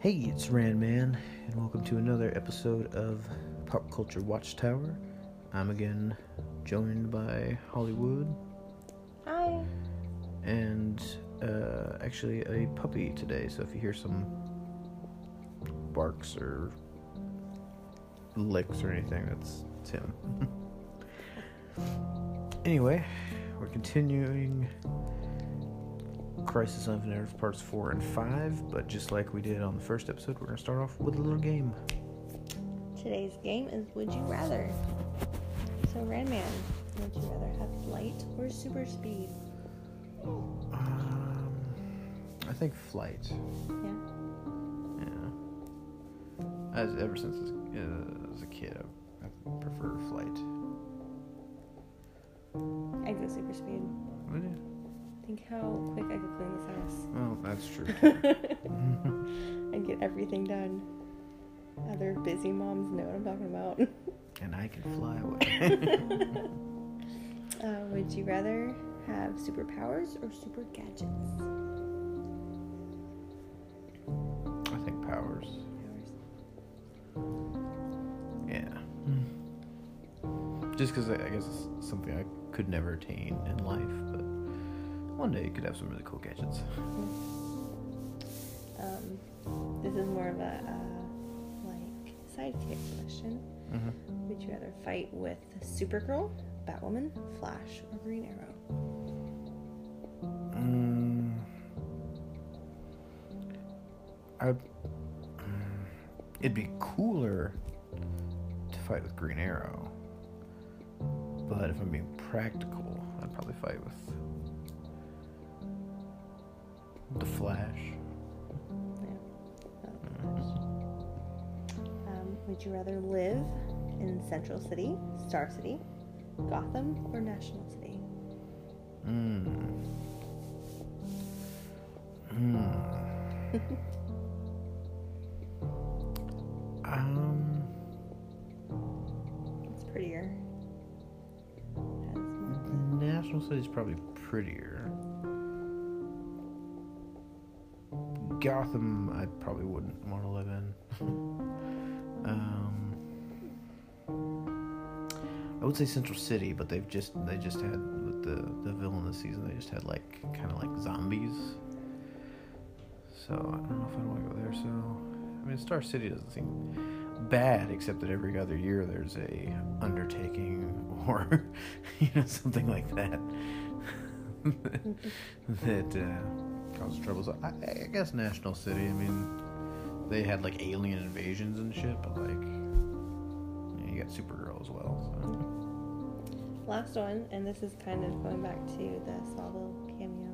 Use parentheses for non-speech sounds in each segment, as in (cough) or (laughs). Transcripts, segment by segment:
Hey, it's Randman, and welcome to another episode of Pop Culture Watchtower. I'm again joined by Hollywood Hi. and uh, actually a puppy today. So if you hear some barks or licks or anything, that's it's him. (laughs) anyway, we're continuing Crisis on Infinite Earth parts four and five, but just like we did on the first episode, we're gonna start off with a little game. Today's game is Would You Rather? So, Randman, would you rather have flight or super speed? Um, I think flight. Yeah. Yeah. As ever since as, uh, as a kid, I, I preferred flight. I'd go super speed. Would you? Think how quick I could clean this house. Well, that's true. (laughs) (laughs) and get everything done. Other busy moms know what I'm talking about. (laughs) and I can fly away. uh, would you rather have superpowers or super gadgets? I think powers. Powers. Yeah. Just because I, I guess it's something I could never attain in life, but one day you could have some really cool gadgets. Um, this is more of a uh, like sidekick question. Mm-hmm. Would you rather fight with Supergirl, Batwoman, Flash, or Green Arrow? Mm, I. mm, It'd be cooler to fight with Green Arrow, but if I'm being practical, I'd probably fight with the Flash. Um, would you rather live in Central City, Star City, Gotham, or National City? Hmm. (laughs) Hmm. um. It's prettier. National City's probably prettier. Gotham, I probably wouldn't want to live in. um, I would say Central City, but they've just they just had with the the villain this season. They just had like kind of like zombies. So I don't know if I want to go there. So I mean, Star City doesn't seem bad, except that every other year there's a undertaking (laughs) or you know something like that (laughs) that uh, causes trouble. So I, I guess National City. I mean, they had like alien invasions and shit, but like you, know, you got Supergirl as well. So. Last one, and this is kind of going back to the Smallville cameo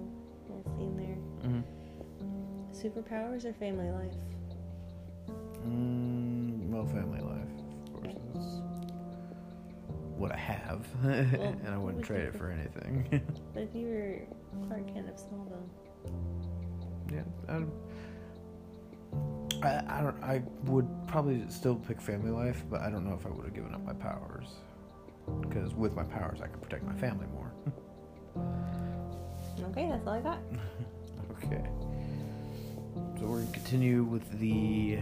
little scene there. Mm-hmm. Superpowers or family life? Mm, well, family life, of course, is what I have, (laughs) and I wouldn't trade it for anything. (laughs) But if you were Clark Kent of Smallville, yeah, I, I, I don't. I would probably still pick family life, but I don't know if I would have given up my powers, because with my powers, I could protect my family more. (laughs) okay, that's all I got. (laughs) okay. So we're gonna continue with the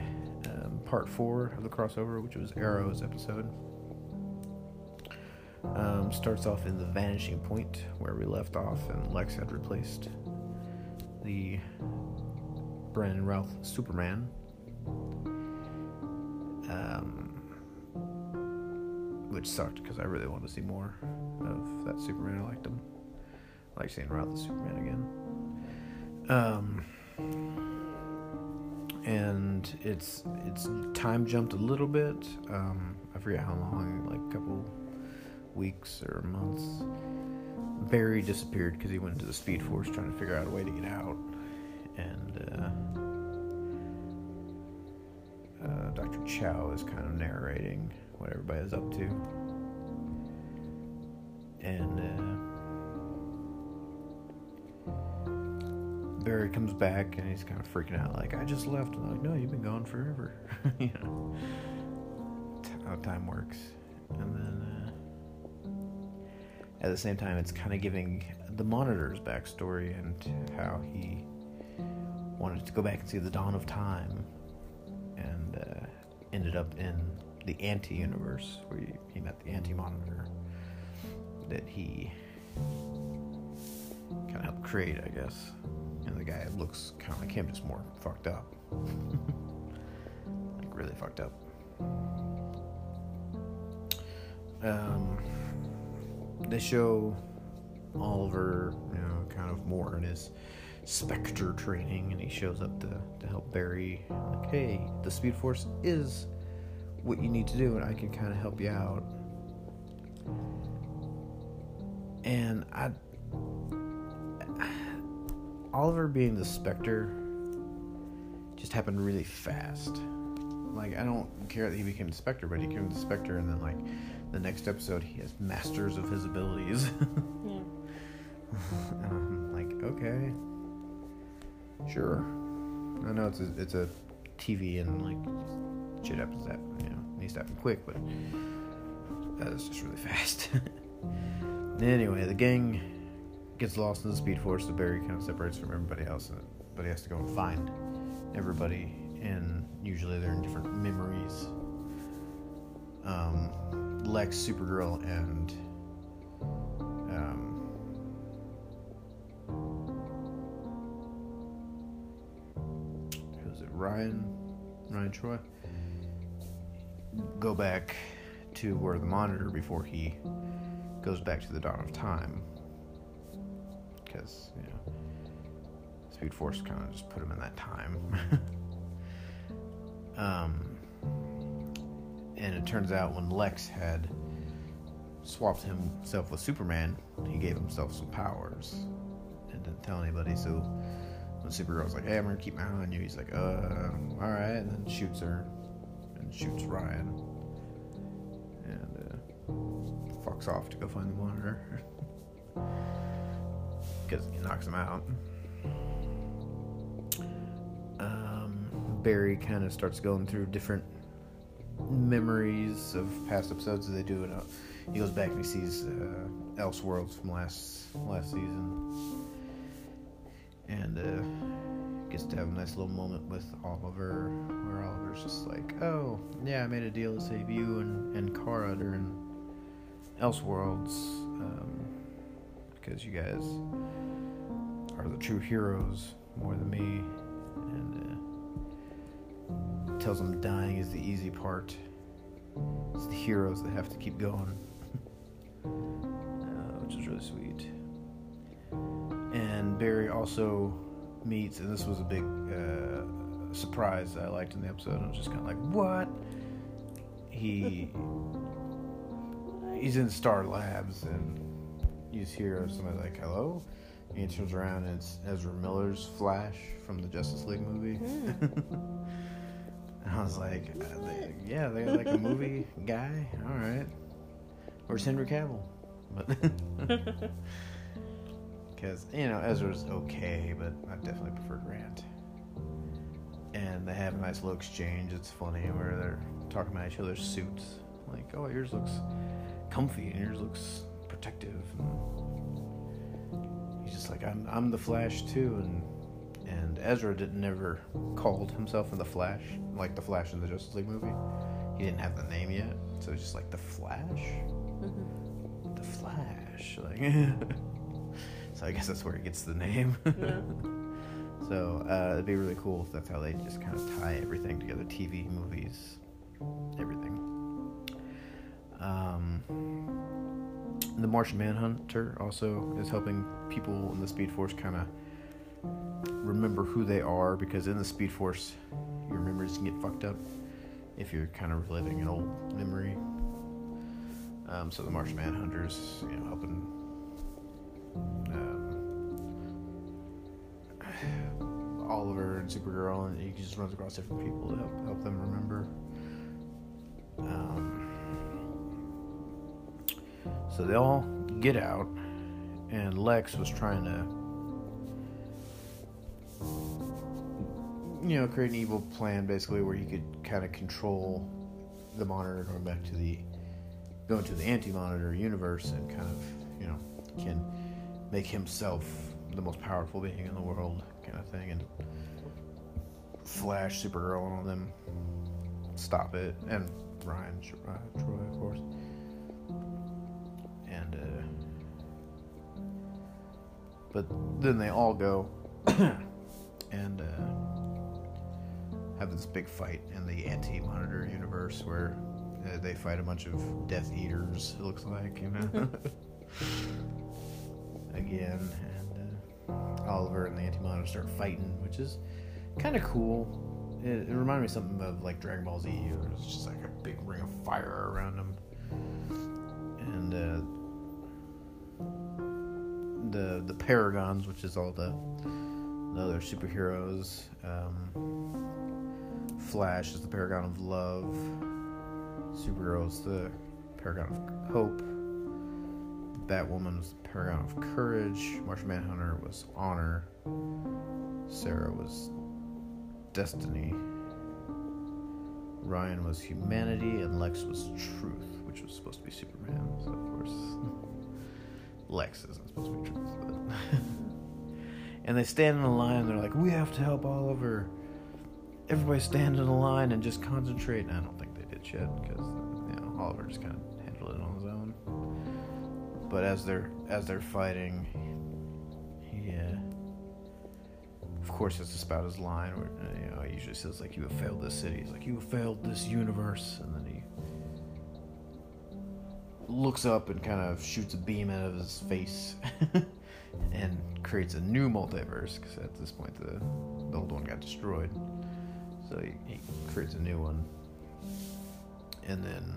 um, part four of the crossover, which was Arrow's episode. Um, starts off in the vanishing point where we left off, and Lex had replaced the Brandon Routh Superman. Um, which sucked because I really wanted to see more of that Superman. I liked him. I like seeing Routh as Superman again. Um, and it's it's time jumped a little bit. Um, I forget how long, like a couple weeks or months. Barry disappeared because he went into the Speed Force trying to figure out a way to get out, and uh, uh, Dr. Chow is kind of narrating what everybody is up to, and. Uh, Barry comes back and he's kind of freaking out, like, I just left. And I'm like, no, you've been gone forever. (laughs) you know, how time works. And then at the same time, it's kind of giving the monitor's backstory and how he wanted to go back and see the dawn of time and ended up in the anti universe where he, he met the anti monitor that he kind of helped create, I guess. And the guy looks kind of like him, just more fucked up. (laughs) like really fucked up. Um, they show Oliver, you know, kind of more in his Spectre training, and he shows up to, to help Barry. Like, hey, the Speed Force is what you need to do, and I can kind of help you out. And I, Oliver being the Spectre just happened really fast. Like, I don't care that he became the Spectre, but he became the Spectre, and then, like, the next episode, he has masters of his abilities. (laughs) Yeah. um, like, okay. Sure. I know it's a, it's a TV and, like, shit happens that, you know, needs to happen quick, but that is just really (laughs) fast. anyway, the gang gets lost in the Speed Force. The Barry kind of separates from everybody else, and- but he has to go and find everybody, and usually they're in different memories. Um, Lex, Supergirl, and um, who's it? Ryan, Ryan Choi. Go back to where the monitor before he goes back to the dawn of time, because you know Speed Force kind of just put him in that time. (laughs) um, and it turns out when Lex had swapped himself with Superman, he gave himself some powers and didn't tell anybody. So when Supergirl's like, "Hey, I'm gonna keep my eye on you," he's like, "Uh, all right," and then shoots her and shoots Ryan and uh, fucks off to go find the monitor because (laughs) he knocks him out. Um, Barry kind of starts going through different memories of past episodes that they do. And uh, he goes back and he sees uh, Elseworlds from last last season, and uh, gets to have a nice little moment with Oliver, where Oliver's just like, "Oh, yeah, I made a deal to save you and and Kara during Elseworlds, um, because you guys are the true heroes more than me." And uh, tells him dying is the easy part. It's the heroes that have to keep going, (laughs) uh, which is really sweet. And Barry also meets, and this was a big uh, surprise that I liked in the episode. I was just kind of like, "What?" He he's in Star Labs, and you just hear somebody like, "Hello." And he turns around, and it's Ezra Miller's Flash from the Justice League movie. (laughs) And I was like, uh, they, yeah, they're like a movie (laughs) guy. All right. Where's Henry Cavill? But (laughs) because you know Ezra's okay, but I definitely prefer Grant. And they have a nice little exchange. It's funny where they're talking about each other's suits. Like, oh, yours looks comfy, and yours looks protective. And he's just like, I'm, I'm the Flash too, and and Ezra didn't never called himself in the Flash, like the Flash in the Justice League movie. He didn't have the name yet, so it's just like the Flash, the Flash. (laughs) Like, (laughs) so I guess that's where he gets the name. (laughs) Yeah. so uh, it'd be really cool if that's how they just kind of tie everything together: TV, movies, everything. Um, the Martian Manhunter also is helping people in the Speed Force kind of remember who they are because in the Speed Force, your memories can get fucked up if you're kind of reliving an old memory. Um, so the Martian Manhunters, you know, helping um, Oliver and Supergirl, and he just runs across different people to help help them remember. Um, so they all get out, and Lex was trying to you know, create an evil plan basically where he could kind of control the monitor going back to the going to the anti-monitor universe and kind of, you know, can make himself the most powerful being in the world kind of thing and Flash, Supergirl and all them stop it, and Ryan Choi, of course. And uh, but then they all go (coughs) and uh, have this big fight in the anti-monitor universe where uh, they fight a bunch of Death Eaters. It looks like you know. (laughs) Again, and uh, Oliver and the anti-monitor start fighting, which is kind of cool. It, it reminded me something of like Dragon Ball Z, where it's just like a big ring of fire around them, and uh, the the Paragons, which is all the, the other superheroes. Um, Flash is the Paragon of Love. Supergirl is the Paragon of Hope. Batwoman was the Paragon of Courage. Martian Manhunter was Honor. Sarah was Destiny. Ryan was Humanity, and Lex was Truth, which was supposed to be Superman. So of course, (laughs) Lex isn't supposed to be Truth. But (laughs) and they stand in a line. They're like, "We have to help Oliver." Everybody stand in a line and just concentrate. And I don't think they did shit because you know Oliver just kind of handled it on his own. But as they're as they're fighting, he uh, of course has to spout his line. Where, you know, he usually says like, "You have failed this city." He's like, "You have failed this universe," and then he looks up and kind of shoots a beam out of his face (laughs) and creates a new multiverse because at this point the, the old one got destroyed. So he, he creates a new one, and then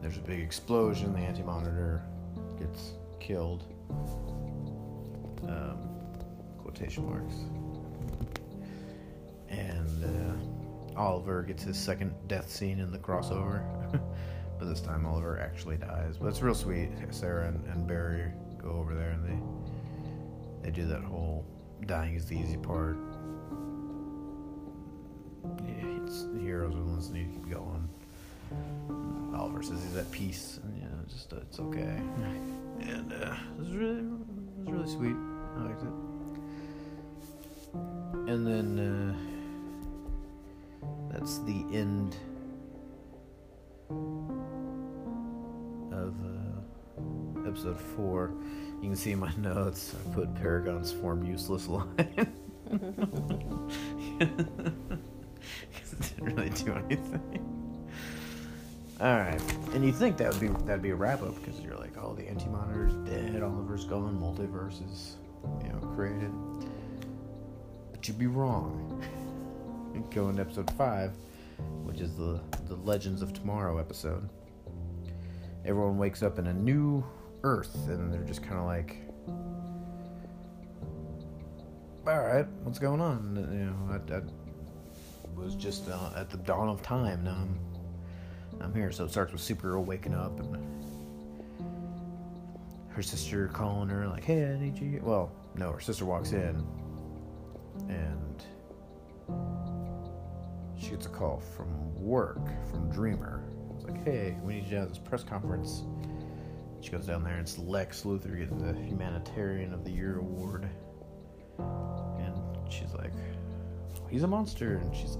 there's a big explosion. The anti-monitor gets killed. Um, quotation marks. And uh, Oliver gets his second death scene in the crossover. (laughs) but this time Oliver actually dies. But it's real sweet. Sarah and, and Barry go over there and they they do that whole dying is the easy part. Yeah, it's, the heroes are the ones that need to keep going. Oliver says he's at peace, and yeah, just uh, it's okay. And uh, it was really, it was really sweet. I liked it. And then uh, that's the end of uh, episode four. You can see in my notes I put Paragon's form useless line. (laughs) (laughs) Because it didn't really do anything. All right, and you think that would be that'd be a wrap up because you're like, oh, the anti monitor's dead, Oliver's gone, multiverses, you know, created. But you'd be wrong. (laughs) Go into episode five, which is the the Legends of Tomorrow episode. Everyone wakes up in a new Earth, and they're just kind of like, all right, what's going on? You know, I, I was just uh, at the dawn of time. Now I'm I'm here. So it starts with Supergirl waking up and her sister calling her like, "Hey, I need you." Well, no, her sister walks in and she gets a call from work from Dreamer. It's like, "Hey, we need you have this press conference." She goes down there and it's Lex Luthor getting the Humanitarian of the Year award, and she's like, "He's a monster," and she's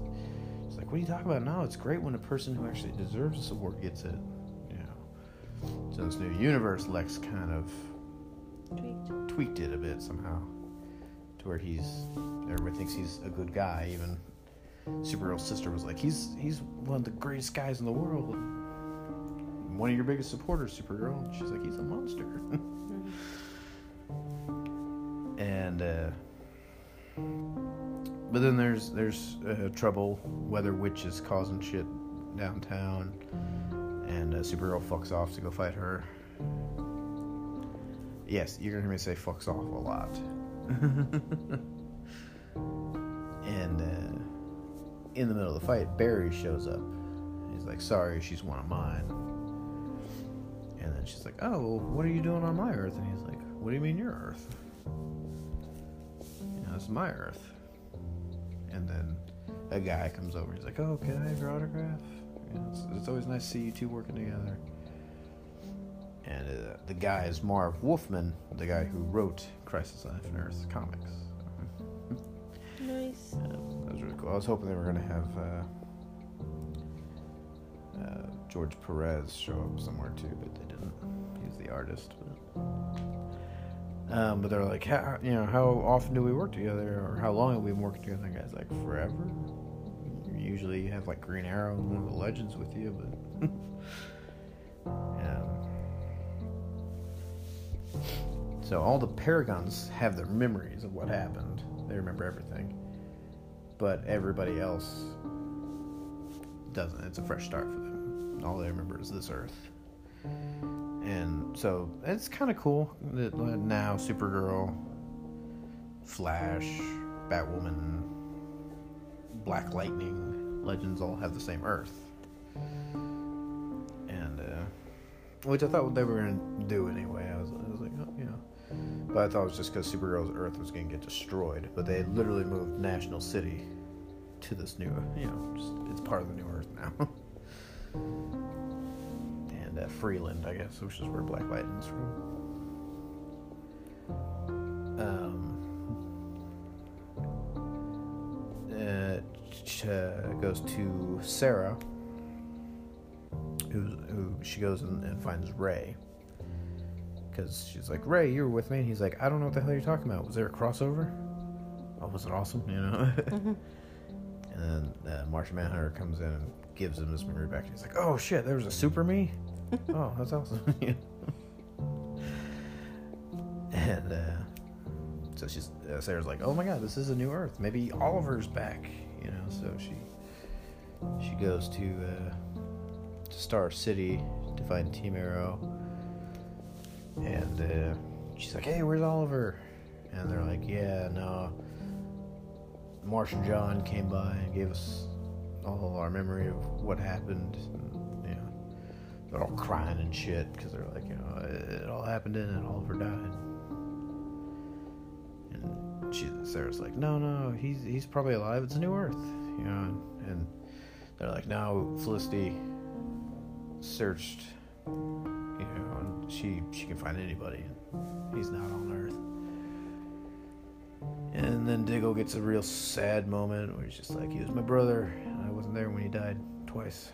She's like, what are you talking about? No, it's great when a person who actually deserves this award gets it. You know. So in this new universe, Lex kind of Tweaked. tweaked it a bit somehow. To where he's everybody thinks he's a good guy, even Supergirl's sister was like, He's he's one of the greatest guys in the world. One of your biggest supporters, Supergirl. And she's like, He's a monster. (laughs) and uh but then there's there's uh, trouble. Weather Witch is causing shit downtown, and uh, Supergirl fucks off to go fight her. Yes, you're gonna hear me say "fucks off" a lot. (laughs) and uh, in the middle of the fight, Barry shows up. He's like, "Sorry, she's one of mine." And then she's like, "Oh, well, what are you doing on my Earth?" And he's like, "What do you mean your Earth?" You know, it's my Earth and then a guy comes over. He's like, "Oh, can I have your autograph?" You know, it's, it's, always nice to see you two working together. And uh, the guy is Marv Wolfman, the guy who wrote Crisis on Infinite Earth comics. Nice. That was really cool. I was hoping they were gonna have uh, uh, George Perez show up somewhere too, but they didn't. He's the artist. But, um, but they're like, how, you know, how often do we work together, or how long have we been working together? And the guy's like, forever. Usually, you have like Green Arrow and one of the legends with you, but. (laughs) um, so all the Paragons have their memories of what happened. They remember everything. But everybody else doesn't. It's a fresh start for them. All they remember is this Earth. And so it's kind of cool that now Supergirl, Flash, Batwoman, Black Lightning, Legends all have the same Earth. And, uh, which I thought they were going to do anyway. I was, I was like, oh, you know. But I thought it was just because Supergirl's Earth was going to get destroyed. But they literally moved National City to this new, you know, just, it's part of the new Earth now. (laughs) and uh, Freeland, I guess, which is where Black Lightning's from. Um, uh, ch- uh, goes to Sarah, who, who she goes and, and finds Ray because she's like, Ray, you were with me. And he's like, I don't know what the hell you're talking about. Was there a crossover? Oh, was it awesome? You know? (laughs) Mhm. and then uh, Martian Manhunter comes in and gives him his memory back. And he's like, oh shit, there was a super me? (laughs) oh, that's awesome. Yeah. and uh, so she's, uh, Sarah's like, oh my god, this is a new Earth. Maybe Oliver's back. You know, so she she goes to, uh, to Star City to find Team Arrow and uh, she's like, "Hey, where's Oliver?" And they're like, "Yeah, no. Martian John came by and gave us all our memory of what happened." And, they're all crying and shit because they're like, you know, it, all happened in and Oliver died. And she, Sarah's like, "No, no, he's he's probably alive. It's a new Earth, you know." And, and they're like, "No, Felicity searched." you know, and she she can find anybody. and He's not on Earth. And then Diggle gets a real sad moment where he's just like, he was my brother, I wasn't there when he died twice.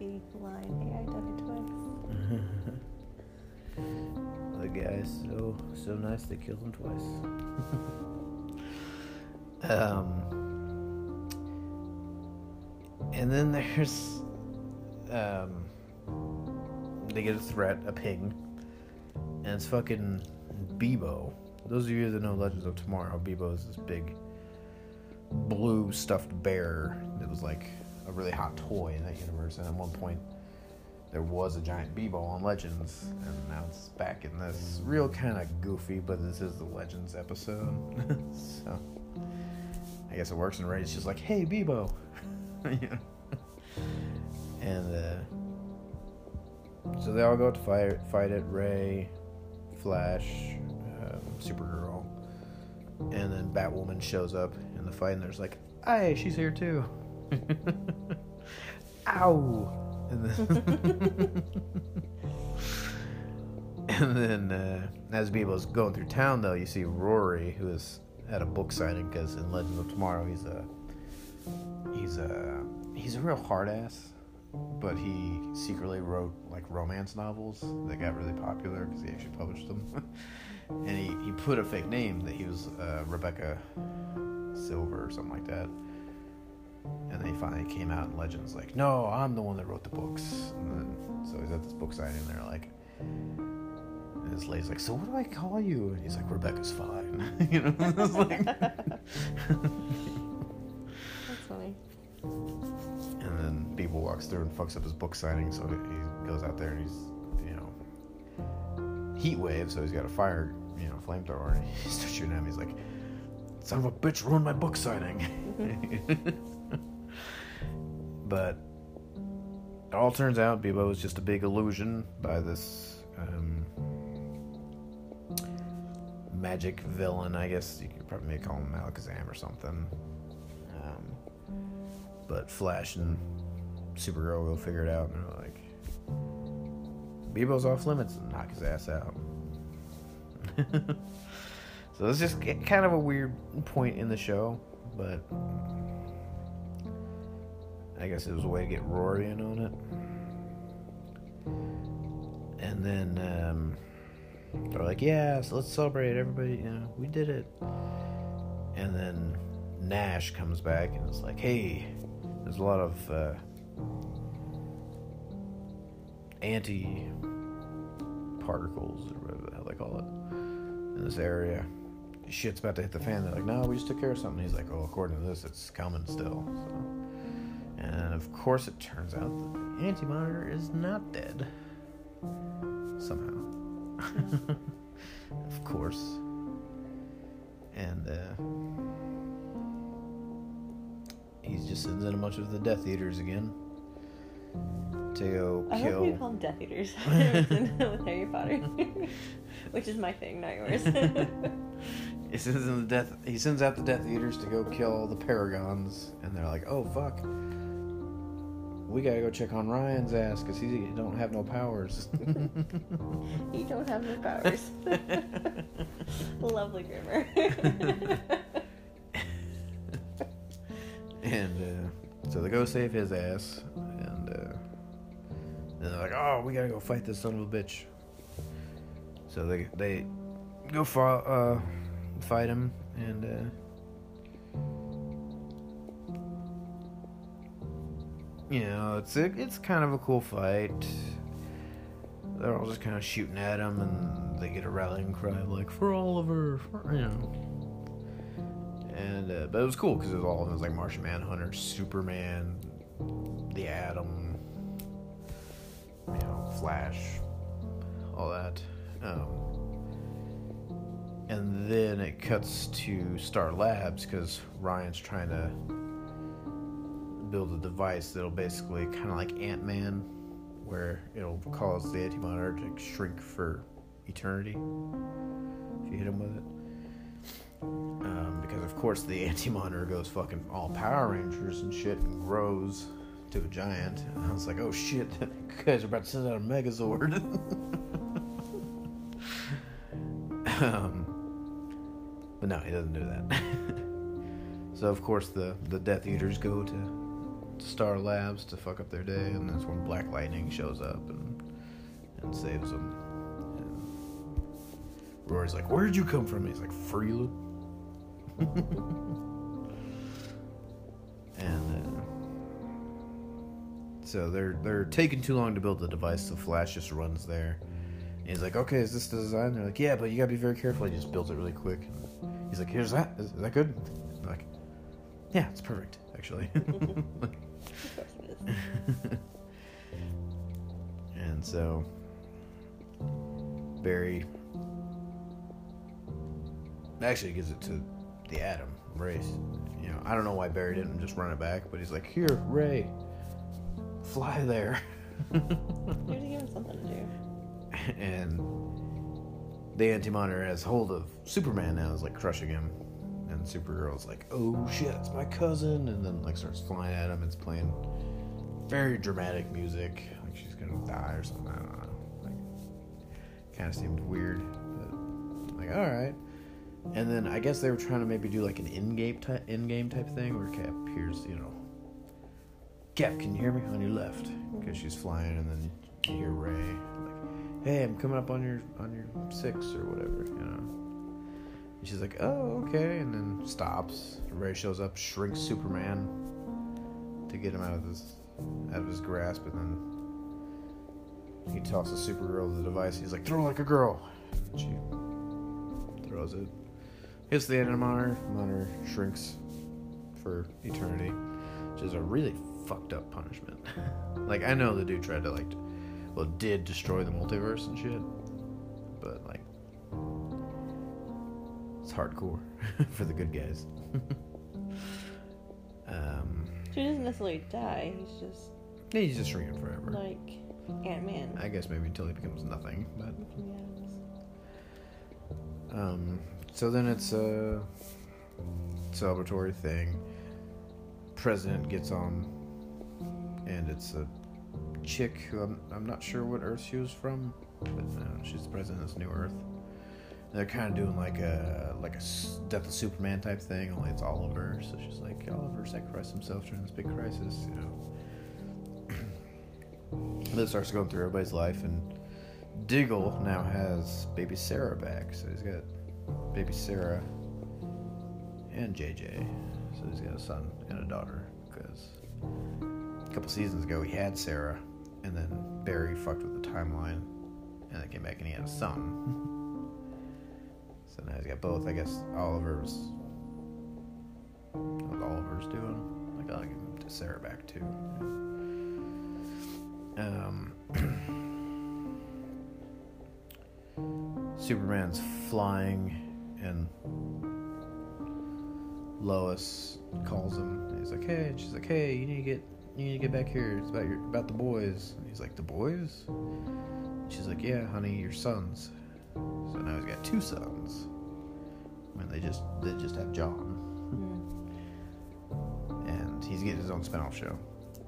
This (laughs) is a Buffy line. Hey, I died twice. the guy's so so nice they killed him twice. (laughs) um, and then there's um, they get a threat, a ping, and it's fucking Beebo. Those of you that know Legends of Tomorrow, Beebo is this big blue stuffed bear that was like a really hot toy in that universe. And at one point, there was a giant Beebo on Legends, and now it's back in this real kind of goofy, but this is the Legends episode. (laughs) so I guess it works. And Ray's just like, "Hey, Beebo," (laughs) And uh, so they all go out to fight fight it. Ray, Flash, um, Supergirl, and then Batwoman shows up in the fight, and there's like, "Hey, she's here too." (laughs) Ow! And then, (laughs) and then uh, as Beebo's going through town, though, you see Rory, who is at a book signing because in Legends of Tomorrow, he's a he's a he's a real hard ass, but he secretly wrote like romance novels that got really popular because he actually published them. (laughs) and he, he put a fake name that he was uh, Rebecca Silver or something like that. And then he finally came out in Legends like, no, I'm the one that wrote the books. And then, so he's at this book signing, and they're like, and his lady's like, so what do I call you? And he's like, Rebecca's fine. (laughs) you know, it's like, (laughs) That's funny. And then Beebo walks through and fucks up his book signing, so he goes out there and he's, you know, heat wave, so he's got a fire, you know, flamethrower, and he (laughs) starts shooting at him. He's like, "Son of a bitch, ruined my book signing." Mm-hmm. But it all turns out Beebo was just a big illusion by this um, magic villain. I guess you could probably call him Alakazam or something. Um, but Flash and Supergirl will figure it out, and they're like, Beebo's off limits, and knock his ass out. (laughs) so it's just kind of a weird point in the show, but I guess it was a way to get Rory in on it. And then um, they're like, "Yeah, so let's celebrate, everybody! You know, we did it." And then Nash comes back and is like, "Hey, there's a lot of uh, anti particles, or whatever the hell they call it, in this area. Shit's about to hit the fan. They're like, no, we just took care of something. He's like, oh, according to this, it's coming still. So. And of course, it turns out that the anti monitor is not dead. Somehow. (laughs) of course. And, uh, he just sends in a bunch of the Death Eaters again to go I kill. hope you call them Death Eaters (laughs) (laughs) with Harry Potter, which is my thing, not yours. He sends in the death. He sends out the Death Eaters to go kill the Paragons, and they're like, "Oh fuck, we gotta go check on Ryan's ass because he don't have no powers." (laughs) he don't have no powers. (laughs) Lovely grammar. (laughs) and uh, so they go save his ass, and uh, then they're like, "Oh, we gotta go fight this son of a bitch." So they they go uh, fight him, and you know it's a, it's kind of a cool fight. They're all just kind of shooting at him, and they get a rallying cry like "For Oliver," for, you know and uh, but it was cool because it was all it was like Martian Manhunter, Superman, the Atom, you know, Flash, all that. Um, and then it cuts to Star Labs because Ryan's trying to build a device that'll basically kind of like Ant Man, where it'll cause the Anti Monitor to shrink for eternity if you hit him with it. Um, because of course the (laughs) anti-monitor goes fucking all Power Rangers and shit and grows to a giant. And I was like, oh shit, (laughs) guys are about to send out a Megazord. (laughs) um, but no, he doesn't do that. so of course the the Death Eaters go to Star Labs to fuck up their day, and that's when Black Lightning shows up and and saves them. And Rory's like, "Where'd you come from?" He's like, "Freela." (laughs) and uh, so they're they're taking too long to build the device. So Flash just runs there. And he's like, "Okay, is this the design?" They're like, "Yeah, but you gotta be very careful." He just builds it really quick. He's like, "Here's that. Is, is that good?" Like, "Yeah, it's perfect, actually." (laughs) (laughs) and so Barry actually gives it to the Atom Ray. You know, I don't know why Barry didn't just run it back, but he's like, "Here, Ray, fly there." (laughs) You have to give him something to do. (laughs) and the Anti Monitor has hold of Superman now, is like crushing him. And Supergirl's like, "Oh shit, it's my cousin!" And then like starts flying at him. It's playing very dramatic music, like she's gonna die or something. I don't know. Like, kind of seemed weird. But, like, all right. And then I guess they were trying to maybe do like an Endgame type, Endgame type thing where Cap hears, you know, Cap, can you hear me on your left? Because she's flying, and then you hear Ray like, "Hey, I'm coming up on your on your six or whatever," you know. And she's like, "Oh, okay," and then stops. Ray shows up, shrinks Superman to get him out of his out of his grasp, and then he tosses Supergirl the device. He's like, "Throw like a girl." And she throws it. Hits the anti monitor. Monitor shrinks for eternity, which is a really fucked up punishment. (laughs) like I know the dude tried to like, well, did destroy the multiverse and shit, but like, it's hardcore (laughs) for the good guys. (laughs) um, So he doesn't necessarily die. He's just yeah, he's just shrinking forever. like Ant Man. I guess maybe until he becomes nothing, but Um, so then it's a celebratory thing. President gets on, and it's a chick who I'm, I'm not sure what Earth she was from, but uh, she's the president of this new Earth. They're kind of doing like a like a Death of Superman type thing, only it's Oliver. So she's like, Oliver sacrificed himself during this big crisis, you know. (clears throat) And then starts going through everybody's life, and Diggle now has baby Sarah back. So he's got baby Sarah and JJ. So he's got a son and a daughter. Because a couple seasons ago he had Sarah, and then Barry fucked with the timeline, and then came back and he had a son. (laughs) now he's got both. I guess Oliver's. What Oliver's doing? Like I'll give him to Sarah back too. Um. (clears throat) Superman's flying, and Lois calls him. He's like, "Hey," and she's like, "Hey, you need to get, you need to get back here. It's about your, about the boys." And he's like, "The boys?" She's like, "Yeah, honey, your sons." So now he's got two sons. Mean, they just, they just have John, and he's getting his own spinoff show.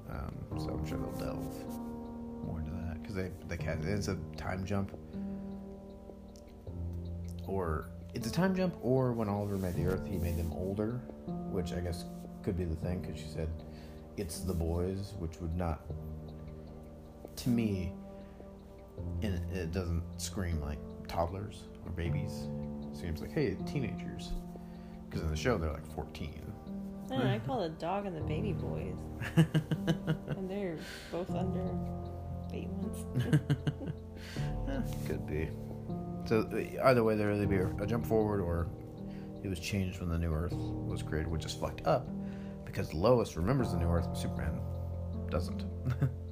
Um, so I'm sure they'll delve more into that because they, they can. It's a time jump or it's a time jump, or when Oliver made the Earth, he made them older, which I guess could be the thing because she said it's the boys, which would not, to me, and it doesn't scream like toddlers or babies. It seems like hey, teenagers, because in the show they're like fourteen. I know, I call the dog and the baby boys, (laughs) and they're both under eight months. (laughs) Eh, could be. So uh, either way, there either be a, a jump forward or it was changed when the new Earth was created, which is fucked up because Lois remembers the new Earth, but Superman doesn't. (laughs)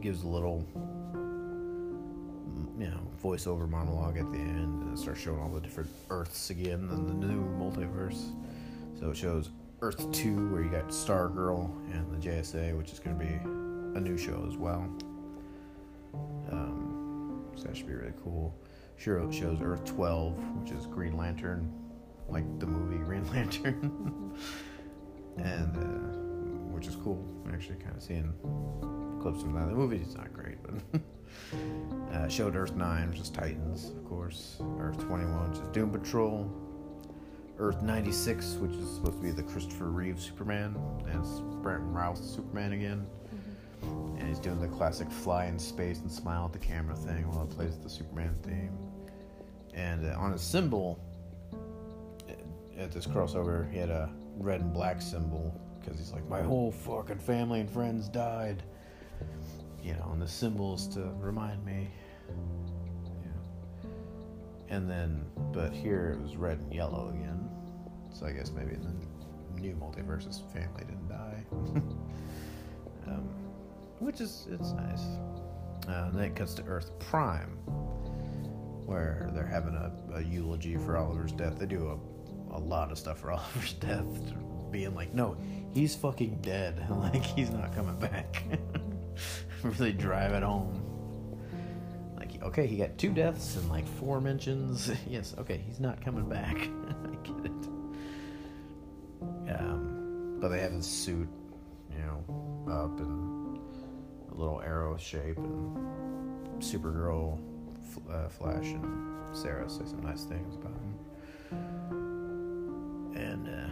gives a little, mm, you know, voiceover monologue at the end, and it starts showing all the different Earths again in the new multiverse. So it shows Earth 2, where you got Stargirl and the JSA, which is going to be a new show as well. Um, so that should be really cool. Sure, it shows Earth 12, which is Green Lantern, like the movie (laughs) Green Lantern. (laughs) and, uh, which is cool. I'm Actually, kind of seeing clips from that. The movie's It's not great, but. (laughs) uh, showed Earth 9, which is Titans, of course. Earth 21, which is Doom Patrol. Earth 96, which is supposed to be the Christopher Reeve Superman, and it's Brent Routh Superman again. And he's doing the classic fly in space and smile at the camera thing while it plays the Superman theme. And uh, on his symbol, uh, at this crossover, he had a red and black symbol because he's like, my whole fucking family and friends died. You know, and the symbols to remind me. Yeah. And then, but here it was red and yellow again. So I guess maybe in the new multiverse's family didn't die. (laughs) um, which is, it's nice. Uh, and then it cuts to Earth Prime, where they're having a, a eulogy for Oliver's death. They do a, a lot of stuff for (laughs) Oliver's death, being like, no, he's fucking dead. (laughs) like, he's not coming back. (laughs) really drive it home. Like, okay, he got two deaths and like four mentions. (laughs) yes, okay, he's not coming back. I get it. Um, but they have his suit, you know, up and a little arrow shape, and Supergirl, uh, Flash, and Sarah say some nice things about him. And uh,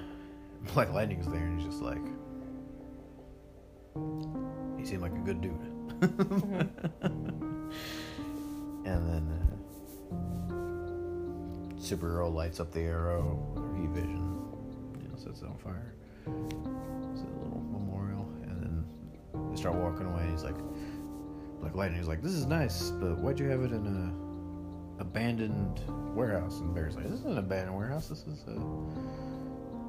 (laughs) Black Lightning's there, and he's just like, he seemed like a good dude. (laughs) and then uh, Supergirl lights up the arrow, her heat vision, you know, sets it on fire. It's a little memorial, and then they start walking away. And he's like, Black Lightning's like, "This is nice, but why'd you have it in a abandoned warehouse?" And Barry's like, "This isn't an abandoned warehouse. This is a,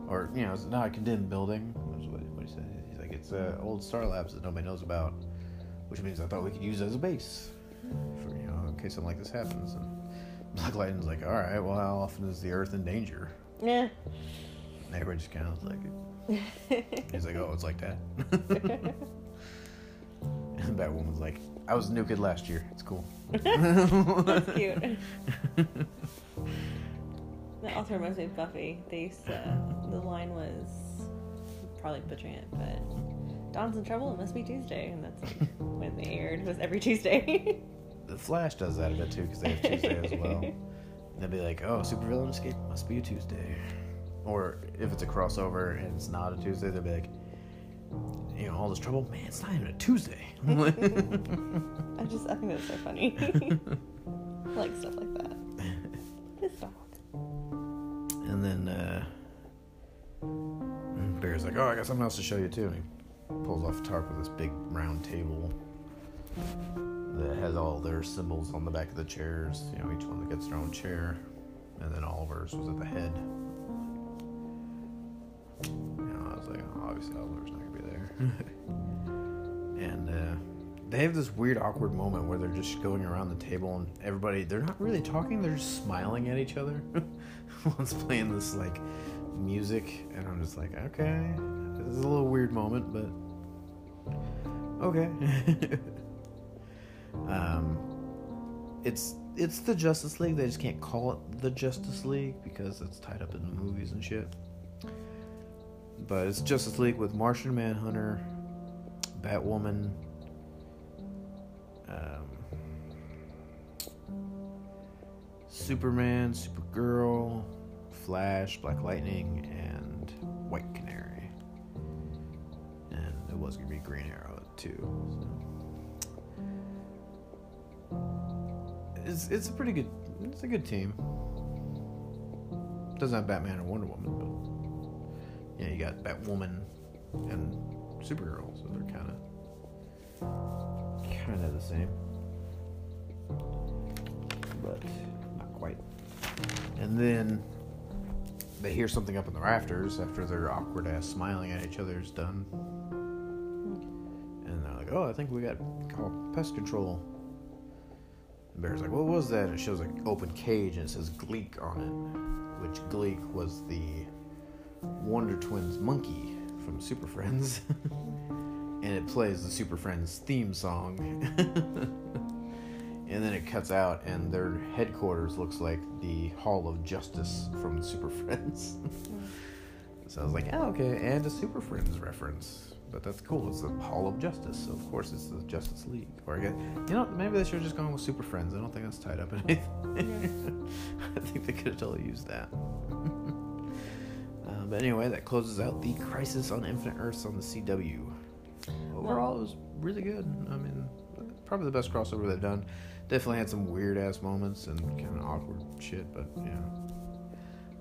or you know, it's not a condemned building." What, what he said. He's like, "It's uh, old Star Labs that nobody knows about." which means I thought we could use it as a base for you know in case something like this happens. And Black Lightning's like, all right, well, how often is the Earth in danger? Yeah. And everybody just kind of like, (laughs) he's like, oh, it's like that. (laughs) and Batwoman's like, I was a new kid last year. It's cool. (laughs) That's cute. That also reminds me of Buffy. They used uh, to, the line was probably butchering it, but Dawn's in trouble. It must be Tuesday, and that's like (laughs) when they aired. It was every Tuesday. The Flash does that a bit too because they have Tuesday as well. (laughs) They'll be like, "Oh, supervillain escape must be a Tuesday," or if it's a crossover and it's not a Tuesday, they'll be like, "You know, all this trouble, man, it's not even a Tuesday." (laughs) I just I think that's so funny. Like stuff like that. His dog. And then uh, Bear's like, "Oh, I got something else to show you too," and he pulls off the tarp with this big round table that has all their symbols on the back of the chairs. You know, each one that gets their own chair, and then Oliver's was at the head. You know, I was like, oh, obviously Oliver's not gonna be there. (laughs) and uh, they have this weird, awkward moment where they're just going around the table and everybody, they're not really talking, they're just smiling at each other. (laughs) One's playing this like music, and I'm just like, okay, this is a little weird moment, but okay. (laughs) um, it's it's the Justice League. They just can't call it the Justice League because it's tied up in the movies and shit. But it's Justice League with Martian Manhunter, Batwoman, um, Superman, Supergirl, Flash, Black Lightning, and White Canary. And it was gonna be Green Arrow too. So. It's it's a pretty good it's a good team. Doesn't have Batman or Wonder Woman, but yeah, you got Batwoman and Supergirl, so they're kind of kind of the same, but not quite. And then they hear something up in the rafters after their awkward ass smiling at each other is done, and they're like, "Oh, I think we got called pest control." And Bear's like, "What was that?" And it shows an open cage and it says Gleek on it, which Gleek was the Wonder Twins monkey from Super Friends. (laughs) and it plays the Super Friends theme song. (laughs) and then it cuts out, and their headquarters looks like the Hall of Justice from Super Friends. (laughs) so I was like, oh, okay, and a Super Friends reference. But that's cool. It's the Hall of Justice, so of course it's the Justice League. Or I guess, you know, maybe they should have just gone with Super Friends. I don't think that's tied up in anything. (laughs) I think they could have totally used that. uh, but anyway, that closes out the Crisis on Infinite Earths on the CW. Overall, it was really good. I mean, probably the best crossover they've done. Definitely had some weird ass moments and kind of awkward shit, but yeah,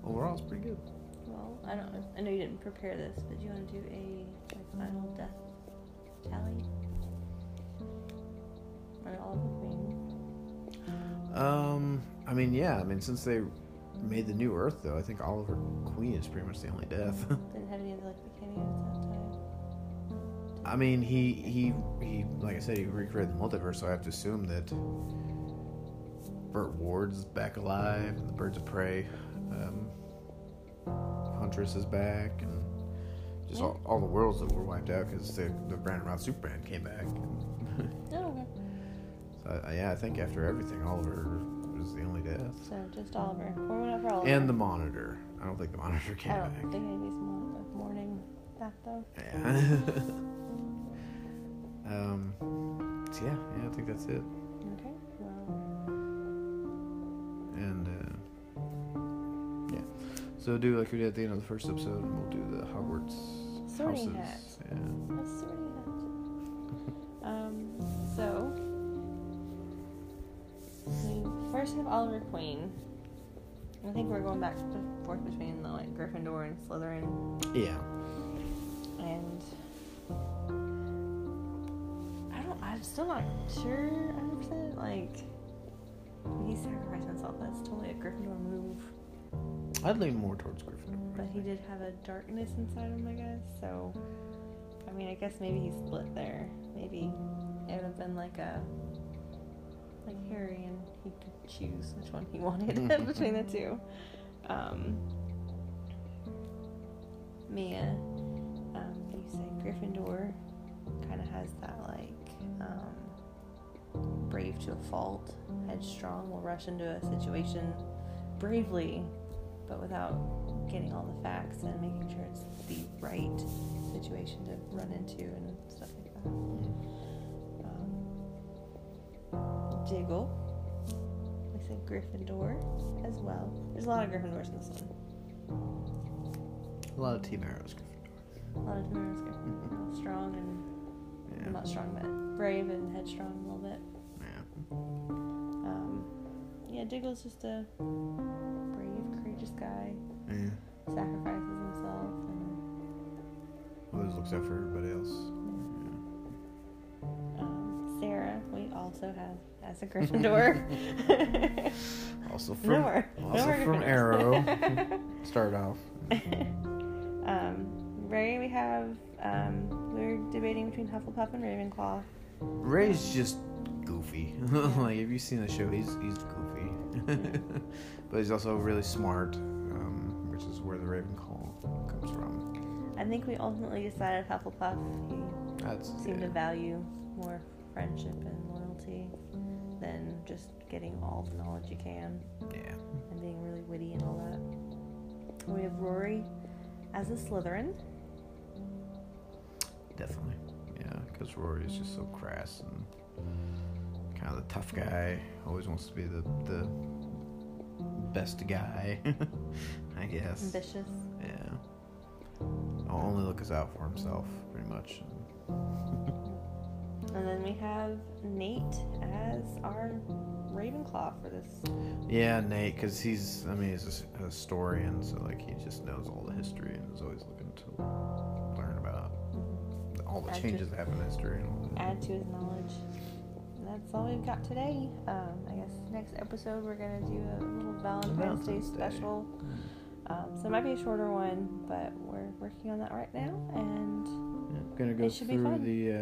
overall it's pretty good. Well, I don't. I know you didn't prepare this, but do you want to do a like final death tally? Or Oliver Queen? Um, I mean, yeah, I mean, since they made the new Earth, though, I think Oliver Queen is pretty much the only death. (laughs) Didn't have any I mean, he he he, like I said, he recreated the multiverse, so I have to assume that Burt Ward's back alive, and the Birds of Prey, um, Huntress is back, and just all, all the worlds that were wiped out because the the Brandon Routh Superman came back. (laughs) Oh, okay. so I, yeah, I think after everything, Oliver was the only death, So just Oliver. Out for Oliver. and the Monitor. I don't think the Monitor (laughs) came I back. don't think anybody's more of morning back though. Yeah. (laughs) um. So yeah, yeah, I think that's it. Okay. Well, And uh, yeah, so do like we did at the end of the first episode, and we'll do the Hogwarts Sorting houses. hat. Yeah. let's see what you have. Um. So we first have Oliver Queen. I think we're going back and forth between the like Gryffindor and Slytherin, Yeah. and I'm still not sure 100. percent Like he sacrificed himself. That's totally a Gryffindor move. I'd lean more towards Gryffindor. But he did have a darkness inside him, I guess. So, I mean, I guess maybe he split there. Maybe it would have been like a like Harry, and he could choose which one he (laughs) wanted (laughs) (laughs) between the two. Um, Mia, um, you say Gryffindor kind of has that like um, brave to a fault, headstrong, will rush into a situation bravely, but without getting all the facts and making sure it's the right situation to run into and stuff like that. Um, Diggle. I said Gryffindor as well. There's a lot of Gryffindors in this one. A lot of Team Arrows. Gryffindors. A lot of Team Arrows Gryffindor. Strong and Yeah. not strong, but brave and headstrong a little bit. yeah. Um, yeah, Diggle's just a brave, courageous guy. Yeah. Sacrifices himself and Always looks out for everybody else. um, Sara, we also have as a (laughs) Gryffindor. (laughs) Also from no more. also no more from Arrow. (laughs) Start off. um, Ray, we have. Um, we're debating between Hufflepuff and Ravenclaw. Ray's just goofy. (laughs) like have you've seen the show, he's he's goofy, (laughs) but he's also really smart, um, which is where the Ravenclaw comes from. I think we ultimately decided Hufflepuff. He That's seemed yeah. to value more friendship and loyalty than just getting all the knowledge you can yeah. and being really witty and all that. We have Rory as a Slytherin. Definitely. Yeah, because Rory is just so crass and kind of the tough guy. Always wants to be the the best guy. (laughs) I guess. Ambitious. Yeah. I'll only look us out for himself, pretty much. And then we have Nate as our Ravenclaw for this. Yeah, Nate, because he's, I mean, he's a historian, so like he just knows all the history and is always looking to learn about all the Add changes that happen in history and all that. add to his knowledge. And that's all we've got today. Um, I guess next episode we're gonna do a little Valentine's, Day Day. special. Um, so it might be a shorter one, but we're working on that right now. And Yeah, I'm gonna go It should be through the, uh,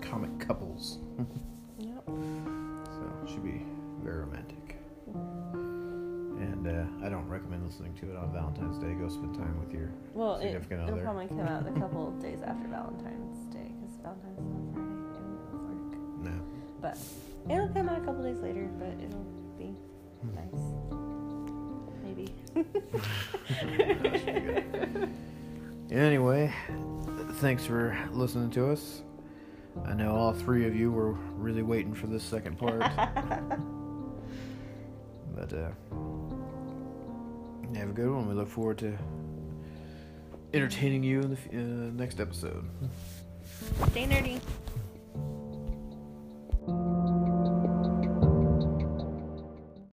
the comic couples, (laughs) yep, so it should be very romantic. And uh, I don't recommend listening to it on Valentine's Day. Go spend time with your well, it, Significant it'll probably come out a couple of days after Valentine's Day because Valentine's is on Friday and work. no. But it'll come out a couple days later, but it'll be nice. Maybe. That should be good. Anyway, thanks for listening to us. I know all three of you were really waiting for this second part, (laughs) but uh, have a good one. We look forward to entertaining you in the uh, next episode. Stay nerdy.